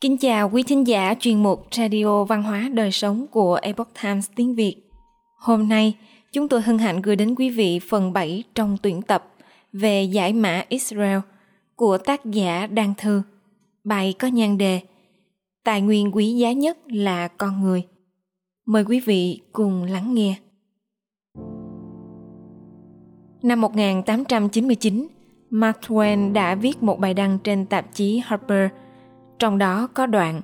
Kính chào quý thính giả chuyên mục Radio Văn hóa Đời Sống của Epoch Times tiếng Việt. Hôm nay, chúng tôi hân hạnh gửi đến quý vị phần 7 trong tuyển tập về giải mã Israel của tác giả Đan Thư. Bài có nhan đề Tài nguyên quý giá nhất là con người. Mời quý vị cùng lắng nghe. Năm 1899, Mark Twain đã viết một bài đăng trên tạp chí Harper, trong đó có đoạn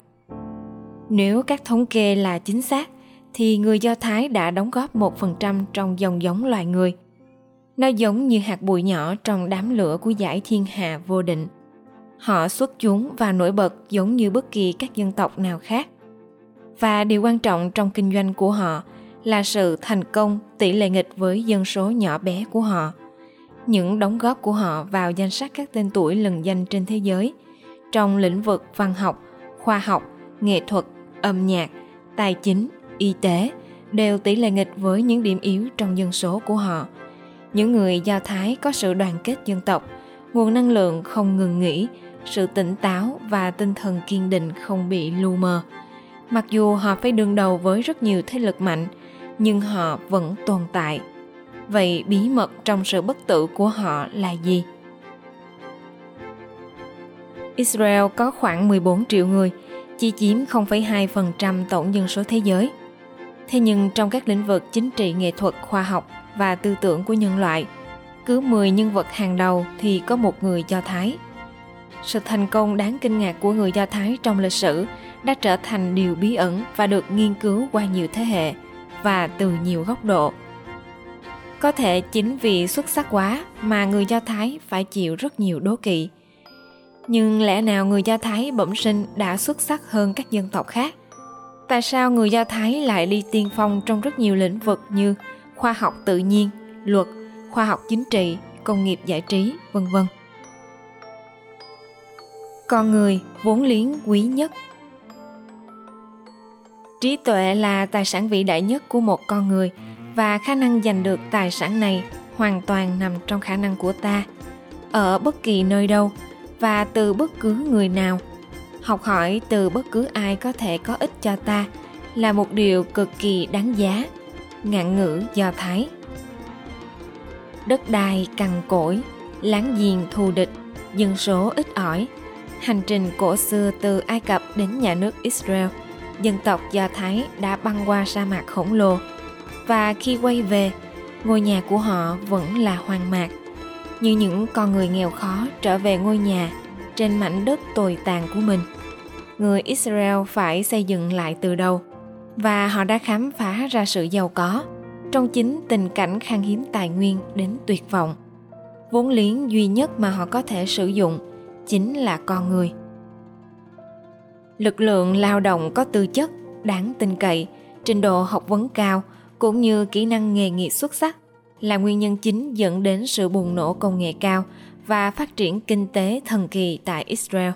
Nếu các thống kê là chính xác, thì người Do Thái đã đóng góp 1% trong dòng giống loài người. Nó giống như hạt bụi nhỏ trong đám lửa của giải thiên hà vô định. Họ xuất chúng và nổi bật giống như bất kỳ các dân tộc nào khác. Và điều quan trọng trong kinh doanh của họ là sự thành công tỷ lệ nghịch với dân số nhỏ bé của họ – những đóng góp của họ vào danh sách các tên tuổi lừng danh trên thế giới trong lĩnh vực văn học, khoa học, nghệ thuật, âm nhạc, tài chính, y tế đều tỷ lệ nghịch với những điểm yếu trong dân số của họ. Những người Do Thái có sự đoàn kết dân tộc, nguồn năng lượng không ngừng nghỉ, sự tỉnh táo và tinh thần kiên định không bị lu mờ. Mặc dù họ phải đương đầu với rất nhiều thế lực mạnh, nhưng họ vẫn tồn tại Vậy bí mật trong sự bất tử của họ là gì? Israel có khoảng 14 triệu người, chỉ chiếm 0,2% tổng dân số thế giới. Thế nhưng trong các lĩnh vực chính trị, nghệ thuật, khoa học và tư tưởng của nhân loại, cứ 10 nhân vật hàng đầu thì có một người Do Thái. Sự thành công đáng kinh ngạc của người Do Thái trong lịch sử đã trở thành điều bí ẩn và được nghiên cứu qua nhiều thế hệ và từ nhiều góc độ – có thể chính vì xuất sắc quá mà người Do Thái phải chịu rất nhiều đố kỵ. Nhưng lẽ nào người Do Thái bẩm sinh đã xuất sắc hơn các dân tộc khác? Tại sao người Do Thái lại đi tiên phong trong rất nhiều lĩnh vực như khoa học tự nhiên, luật, khoa học chính trị, công nghiệp giải trí, vân vân? Con người vốn liếng quý nhất Trí tuệ là tài sản vĩ đại nhất của một con người – và khả năng giành được tài sản này hoàn toàn nằm trong khả năng của ta ở bất kỳ nơi đâu và từ bất cứ người nào. Học hỏi từ bất cứ ai có thể có ích cho ta là một điều cực kỳ đáng giá. Ngạn ngữ do thái. Đất đai cằn cỗi, láng giềng thù địch, dân số ít ỏi. Hành trình cổ xưa từ ai cập đến nhà nước israel, dân tộc do thái đã băng qua sa mạc khổng lồ. Và khi quay về, ngôi nhà của họ vẫn là hoang mạc như những con người nghèo khó trở về ngôi nhà trên mảnh đất tồi tàn của mình. Người israel phải xây dựng lại từ đầu, và họ đã khám phá ra sự giàu có trong chính tình cảnh khan hiếm tài nguyên đến tuyệt vọng. Vốn liếng duy nhất mà họ có thể sử dụng chính là con người. Lực lượng lao động có tư chất đáng tin cậy, trình độ học vấn cao, cũng như kỹ năng nghề nghiệp xuất sắc là nguyên nhân chính dẫn đến sự bùng nổ công nghệ cao và phát triển kinh tế thần kỳ tại Israel.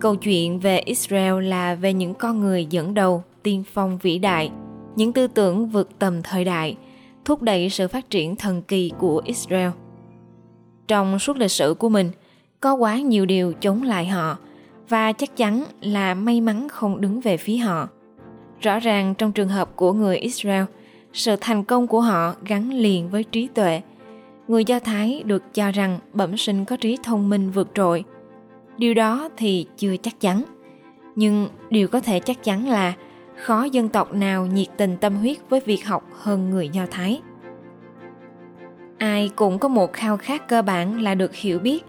Câu chuyện về Israel là về những con người dẫn đầu, tiên phong vĩ đại, những tư tưởng vượt tầm thời đại, thúc đẩy sự phát triển thần kỳ của Israel. Trong suốt lịch sử của mình, có quá nhiều điều chống lại họ và chắc chắn là may mắn không đứng về phía họ – Rõ ràng trong trường hợp của người Israel, sự thành công của họ gắn liền với trí tuệ. Người Do Thái được cho rằng bẩm sinh có trí thông minh vượt trội. Điều đó thì chưa chắc chắn. Nhưng điều có thể chắc chắn là khó dân tộc nào nhiệt tình tâm huyết với việc học hơn người Do Thái. Ai cũng có một khao khát cơ bản là được hiểu biết,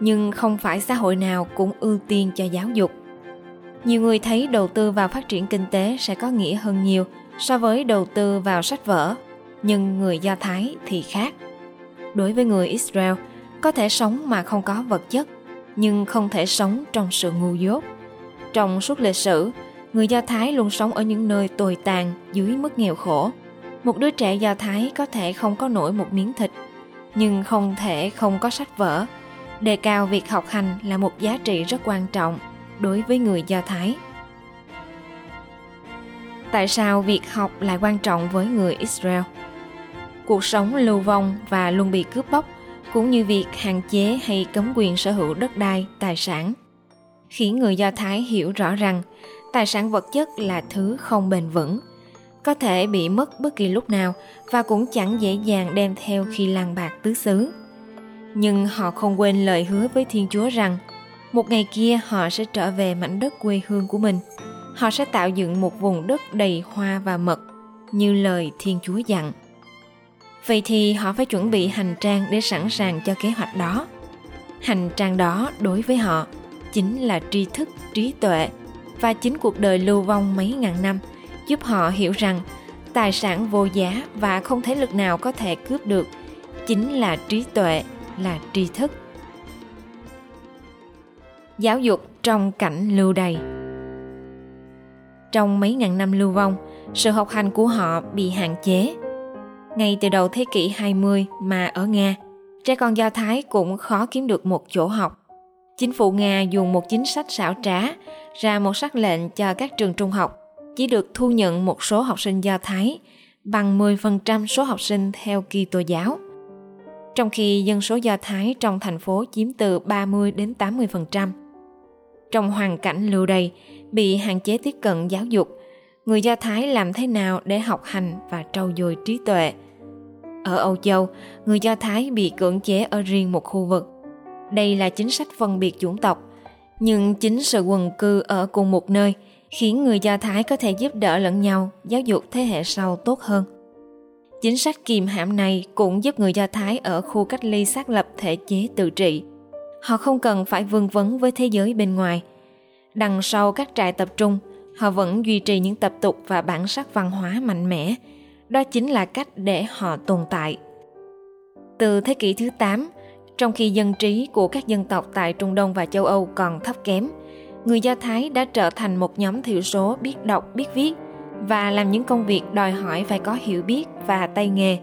nhưng không phải xã hội nào cũng ưu tiên cho giáo dục nhiều người thấy đầu tư vào phát triển kinh tế sẽ có nghĩa hơn nhiều so với đầu tư vào sách vở, nhưng người do thái thì khác. Đối với người israel, có thể sống mà không có vật chất, nhưng không thể sống trong sự ngu dốt. Trong suốt lịch sử, người do thái luôn sống ở những nơi tồi tàn dưới mức nghèo khổ. Một đứa trẻ do thái có thể không có nổi một miếng thịt, nhưng không thể không có sách vở. Đề cao việc học hành là một giá trị rất quan trọng đối với người Do Thái. Tại sao việc học lại quan trọng với người Israel? Cuộc sống lưu vong và luôn bị cướp bóc cũng như việc hạn chế hay cấm quyền sở hữu đất đai, tài sản. khiến người Do Thái hiểu rõ rằng tài sản vật chất là thứ không bền vững, có thể bị mất bất kỳ lúc nào và cũng chẳng dễ dàng đem theo khi lang bạc tứ xứ. Nhưng họ không quên lời hứa với Thiên Chúa rằng một ngày kia họ sẽ trở về mảnh đất quê hương của mình. Họ sẽ tạo dựng một vùng đất đầy hoa và mật như lời Thiên Chúa dặn. Vậy thì họ phải chuẩn bị hành trang để sẵn sàng cho kế hoạch đó. Hành trang đó đối với họ chính là tri thức, trí tuệ và chính cuộc đời lưu vong mấy ngàn năm giúp họ hiểu rằng tài sản vô giá và không thể lực nào có thể cướp được chính là trí tuệ, là tri thức. Giáo dục trong cảnh lưu đày trong mấy ngàn năm lưu vong, sự học hành của họ bị hạn chế. Ngay từ đầu thế kỷ 20 mà ở Nga, trẻ con Do Thái cũng khó kiếm được một chỗ học. Chính phủ Nga dùng một chính sách xảo trá ra một sắc lệnh cho các trường trung học chỉ được thu nhận một số học sinh Do Thái bằng 10% số học sinh theo kỳ tô giáo. Trong khi dân số Do Thái trong thành phố chiếm từ 30 đến 80%. Trong hoàn cảnh lưu đày, bị hạn chế tiếp cận giáo dục, người Do Thái làm thế nào để học hành và trau dồi trí tuệ? Ở Âu Châu, người Do Thái bị cưỡng chế ở riêng một khu vực. Đây là chính sách phân biệt chủng tộc, nhưng chính sự quần cư ở cùng một nơi – khiến người Do Thái có thể giúp đỡ lẫn nhau, giáo dục thế hệ sau tốt hơn. Chính sách kìm hãm này cũng giúp người Do Thái ở khu cách ly xác lập thể chế tự trị. Họ không cần phải vương vấn với thế giới bên ngoài. Đằng sau các trại tập trung, họ vẫn duy trì những tập tục và bản sắc văn hóa mạnh mẽ. Đó chính là cách để họ tồn tại. Từ thế kỷ thứ 8, trong khi dân trí của các dân tộc tại Trung Đông và châu Âu còn thấp kém, người Do Thái đã trở thành một nhóm thiểu số biết đọc, biết viết và làm những công việc đòi hỏi phải có hiểu biết và tay nghề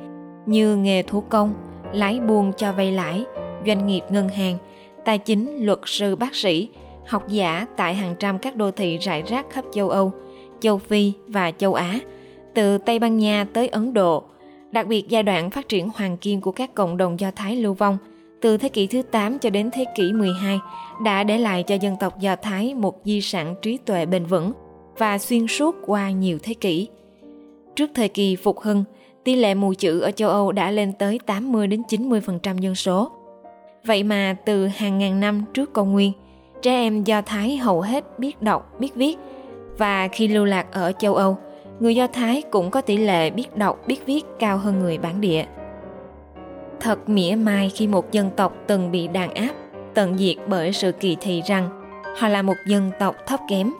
như nghề thủ công, lái buôn cho vay lãi, doanh nghiệp ngân hàng, tài chính, luật sư, bác sĩ, học giả tại hàng trăm các đô thị rải rác khắp châu Âu, châu Phi và châu Á, từ Tây Ban Nha tới Ấn Độ. Đặc biệt giai đoạn phát triển hoàng kim của các cộng đồng Do Thái lưu vong – từ thế kỷ thứ 8 cho đến thế kỷ 12 đã để lại cho dân tộc Do Thái một di sản trí tuệ bền vững và xuyên suốt qua nhiều thế kỷ. Trước thời kỳ phục hưng, tỷ lệ mù chữ ở châu Âu đã lên tới 80 đến 90% dân số. Vậy mà từ hàng ngàn năm trước công nguyên, trẻ em Do Thái hầu hết biết đọc, biết viết và khi lưu lạc ở châu Âu, người Do Thái cũng có tỷ lệ biết đọc, biết viết cao hơn người bản địa. Thật mỉa mai khi một dân tộc từng bị đàn áp, tận diệt bởi sự kỳ thị rằng họ là một dân tộc thấp kém,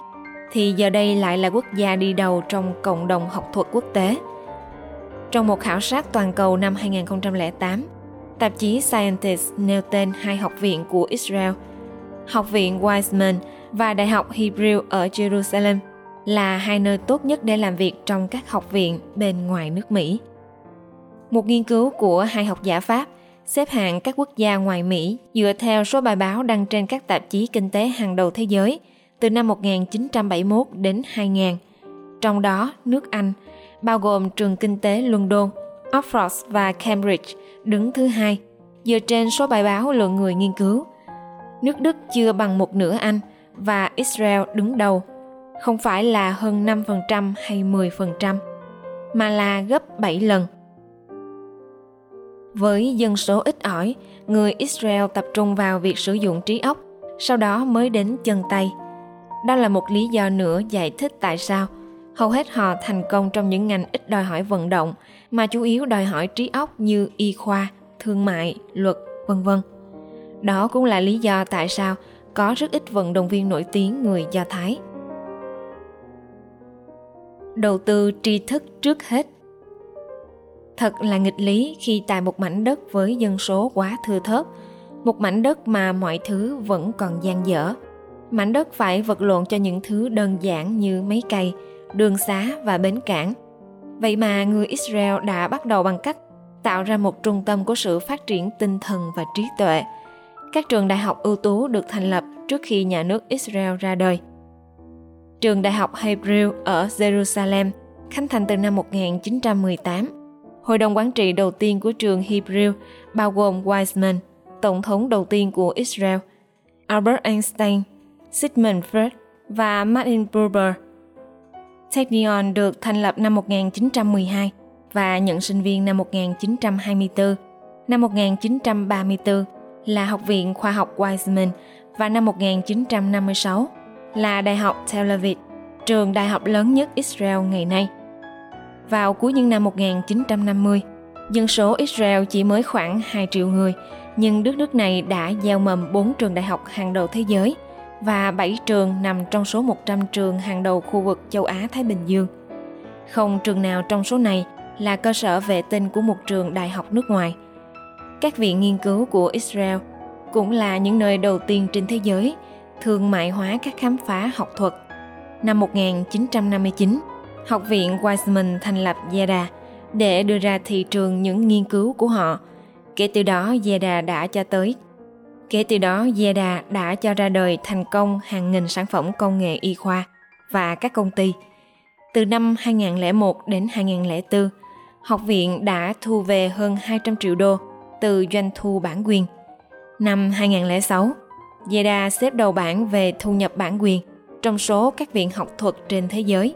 thì giờ đây lại là quốc gia đi đầu trong cộng đồng học thuật quốc tế. Trong một khảo sát toàn cầu năm 2008, tạp chí Scientist nêu tên hai học viện của Israel, Học viện Weizmann và Đại học Hebrew ở Jerusalem là hai nơi tốt nhất để làm việc trong các học viện bên ngoài nước Mỹ. Một nghiên cứu của hai học giả Pháp xếp hạng các quốc gia ngoài Mỹ dựa theo số bài báo đăng trên các tạp chí kinh tế hàng đầu thế giới từ năm 1971 đến 2000. Trong đó, nước Anh, bao gồm trường kinh tế London, Oxford và Cambridge đứng thứ hai, dựa trên số bài báo lượng người nghiên cứu. Nước Đức chưa bằng một nửa Anh và Israel đứng đầu, không phải là hơn 5% hay 10%, mà là gấp 7 lần. Với dân số ít ỏi, người Israel tập trung vào việc sử dụng trí óc, sau đó mới đến chân tay. Đó là một lý do nữa giải thích tại sao hầu hết họ thành công trong những ngành ít đòi hỏi vận động mà chủ yếu đòi hỏi trí óc như y khoa, thương mại, luật, vân vân. Đó cũng là lý do tại sao có rất ít vận động viên nổi tiếng người Do Thái. Đầu tư tri thức trước hết Thật là nghịch lý khi tại một mảnh đất với dân số quá thưa thớt, một mảnh đất mà mọi thứ vẫn còn gian dở. Mảnh đất phải vật lộn cho những thứ đơn giản như mấy cây đường xá và bến cảng. Vậy mà người Israel đã bắt đầu bằng cách tạo ra một trung tâm của sự phát triển tinh thần và trí tuệ. Các trường đại học ưu tú được thành lập trước khi nhà nước Israel ra đời. Trường Đại học Hebrew ở Jerusalem khánh thành từ năm 1918 Hội đồng quản trị đầu tiên của trường Hebrew bao gồm Weizmann, tổng thống đầu tiên của Israel, Albert Einstein, Sigmund Freud và Martin Buber. Technion được thành lập năm 1912 và nhận sinh viên năm 1924. Năm 1934 là Học viện Khoa học Weizmann và năm 1956 là Đại học Tel Aviv, trường đại học lớn nhất Israel ngày nay. Vào cuối những năm 1950, dân số Israel chỉ mới khoảng 2 triệu người, nhưng đất nước này đã gieo mầm 4 trường đại học hàng đầu thế giới và 7 trường nằm trong số 100 trường hàng đầu khu vực châu Á-Thái Bình Dương. Không trường nào trong số này là cơ sở vệ tinh của một trường đại học nước ngoài. Các viện nghiên cứu của Israel cũng là những nơi đầu tiên trên thế giới thương mại hóa các khám phá học thuật. Năm 1959, Học viện Weizmann thành lập Yeda để đưa ra thị trường những nghiên cứu của họ. Kể từ đó, Yeda đã cho tới Kể từ đó, Yeda đã cho ra đời thành công hàng nghìn sản phẩm công nghệ y khoa và các công ty. Từ năm 2001 đến 2004, học viện đã thu về hơn 200 triệu đô từ doanh thu bản quyền. Năm 2006, Yeda xếp đầu bảng về thu nhập bản quyền trong số các viện học thuật trên thế giới.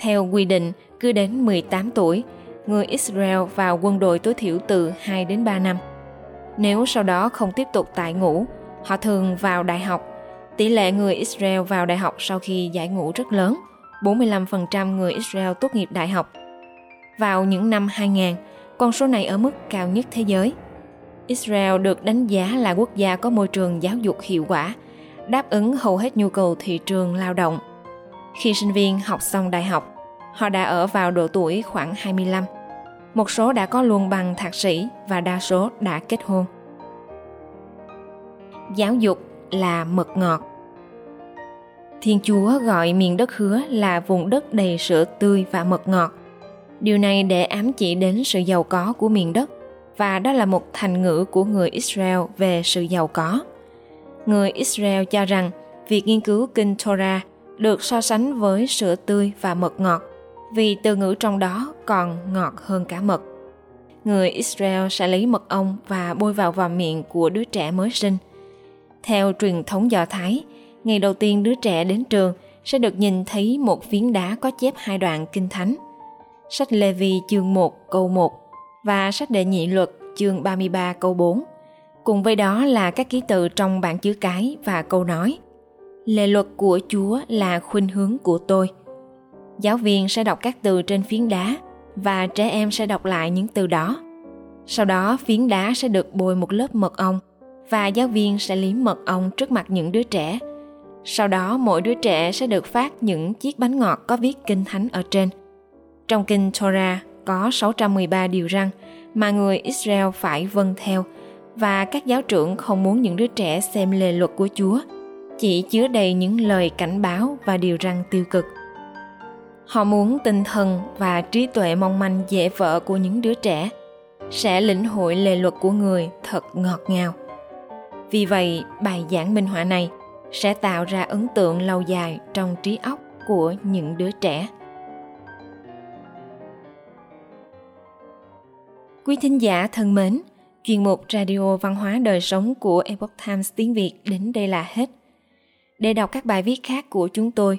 Theo quy định, cứ đến 18 tuổi, người Israel vào quân đội tối thiểu từ 2 đến 3 năm. Nếu sau đó không tiếp tục tại ngũ, họ thường vào đại học. Tỷ lệ người Israel vào đại học sau khi giải ngũ rất lớn, 45% người Israel tốt nghiệp đại học. Vào những năm 2000, con số này ở mức cao nhất thế giới. Israel được đánh giá là quốc gia có môi trường giáo dục hiệu quả, đáp ứng hầu hết nhu cầu thị trường lao động. Khi sinh viên học xong đại học, họ đã ở vào độ tuổi khoảng 25. Một số đã có luồng bằng thạc sĩ và đa số đã kết hôn. Giáo dục là mật ngọt. Thiên Chúa gọi miền đất hứa là vùng đất đầy sữa tươi và mật ngọt. Điều này để ám chỉ đến sự giàu có của miền đất, và đó là một thành ngữ của người Israel về sự giàu có. Người Israel cho rằng việc nghiên cứu kinh Torah được so sánh với sữa tươi và mật ngọt vì từ ngữ trong đó còn ngọt hơn cả mật. Người Israel sẽ lấy mật ong và bôi vào vào miệng của đứa trẻ mới sinh. Theo truyền thống Do Thái, ngày đầu tiên đứa trẻ đến trường sẽ được nhìn thấy một phiến đá có chép hai đoạn kinh thánh. Sách Lê Vi chương 1 câu 1 và sách Đệ Nhị Luật chương 33 câu 4. Cùng với đó là các ký tự trong bảng chữ cái và câu nói. Lệ luật của Chúa là khuynh hướng của tôi. Giáo viên sẽ đọc các từ trên phiến đá và trẻ em sẽ đọc lại những từ đó. Sau đó, phiến đá sẽ được bôi một lớp mật ong và giáo viên sẽ liếm mật ong trước mặt những đứa trẻ. Sau đó, mỗi đứa trẻ sẽ được phát những chiếc bánh ngọt có viết kinh thánh ở trên. Trong kinh Torah có 613 điều răn mà người Israel phải vâng theo và các giáo trưởng không muốn những đứa trẻ xem lề luật của Chúa, chỉ chứa đầy những lời cảnh báo và điều răn tiêu cực. Họ muốn tinh thần và trí tuệ mong manh dễ vỡ của những đứa trẻ sẽ lĩnh hội lề luật của người thật ngọt ngào. Vì vậy, bài giảng minh họa này sẽ tạo ra ấn tượng lâu dài trong trí óc của những đứa trẻ. Quý thính giả thân mến, chuyên mục Radio Văn hóa Đời Sống của Epoch Times tiếng Việt đến đây là hết. Để đọc các bài viết khác của chúng tôi,